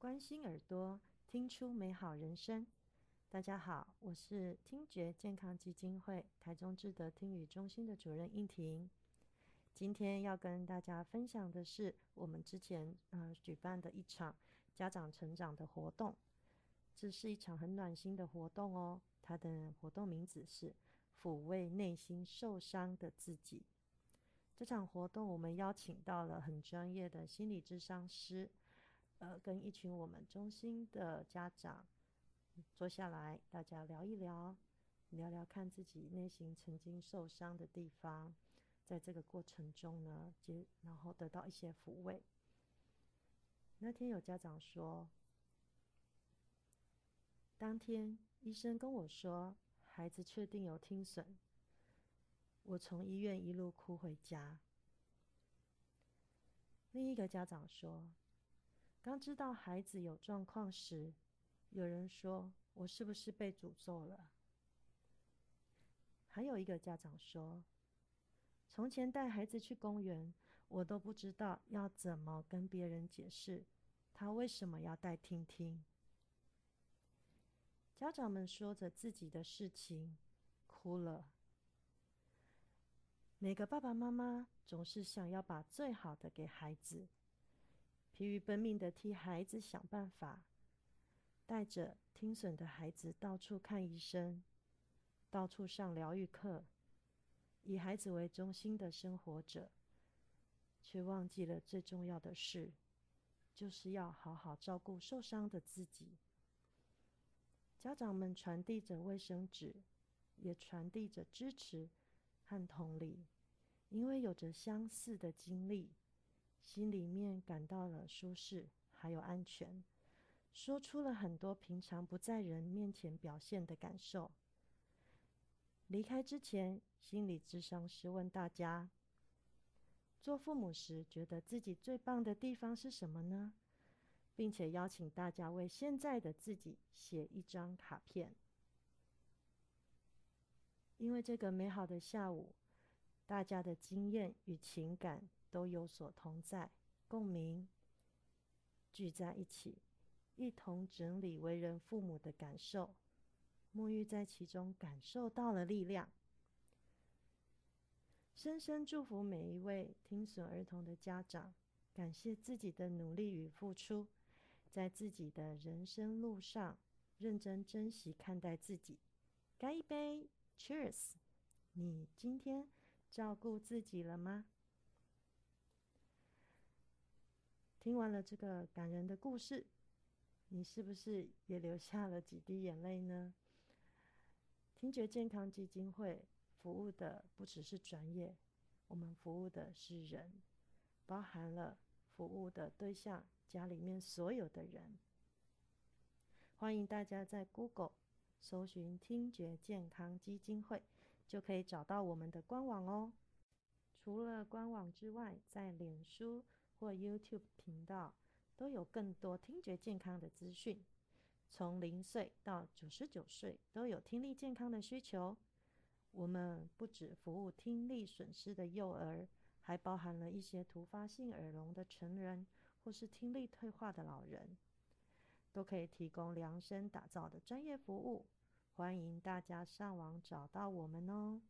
关心耳朵，听出美好人生。大家好，我是听觉健康基金会台中智德听语中心的主任应婷。今天要跟大家分享的是我们之前呃举办的一场家长成长的活动。这是一场很暖心的活动哦。它的活动名字是抚慰内心受伤的自己。这场活动我们邀请到了很专业的心理智商师。呃，跟一群我们中心的家长坐下来，大家聊一聊，聊聊看自己内心曾经受伤的地方，在这个过程中呢，接然后得到一些抚慰。那天有家长说，当天医生跟我说孩子确定有听损，我从医院一路哭回家。另一个家长说。刚知道孩子有状况时，有人说我是不是被诅咒了？还有一个家长说，从前带孩子去公园，我都不知道要怎么跟别人解释他为什么要带听听。家长们说着自己的事情，哭了。每个爸爸妈妈总是想要把最好的给孩子。疲于奔命的替孩子想办法，带着听损的孩子到处看医生，到处上疗愈课，以孩子为中心的生活者，却忘记了最重要的事，就是要好好照顾受伤的自己。家长们传递着卫生纸，也传递着支持和同理，因为有着相似的经历。心里面感到了舒适，还有安全，说出了很多平常不在人面前表现的感受。离开之前，心理智商师问大家：做父母时，觉得自己最棒的地方是什么呢？并且邀请大家为现在的自己写一张卡片。因为这个美好的下午，大家的经验与情感。都有所同在，共鸣，聚在一起，一同整理为人父母的感受，沐浴在其中，感受到了力量。深深祝福每一位听损儿童的家长，感谢自己的努力与付出，在自己的人生路上认真珍惜看待自己。干一杯，Cheers！你今天照顾自己了吗？听完了这个感人的故事，你是不是也流下了几滴眼泪呢？听觉健康基金会服务的不只是专业，我们服务的是人，包含了服务的对象家里面所有的人。欢迎大家在 Google 搜寻“听觉健康基金会”，就可以找到我们的官网哦。除了官网之外，在脸书。或 YouTube 频道都有更多听觉健康的资讯，从零岁到九十九岁都有听力健康的需求。我们不只服务听力损失的幼儿，还包含了一些突发性耳聋的成人或是听力退化的老人，都可以提供量身打造的专业服务。欢迎大家上网找到我们哦。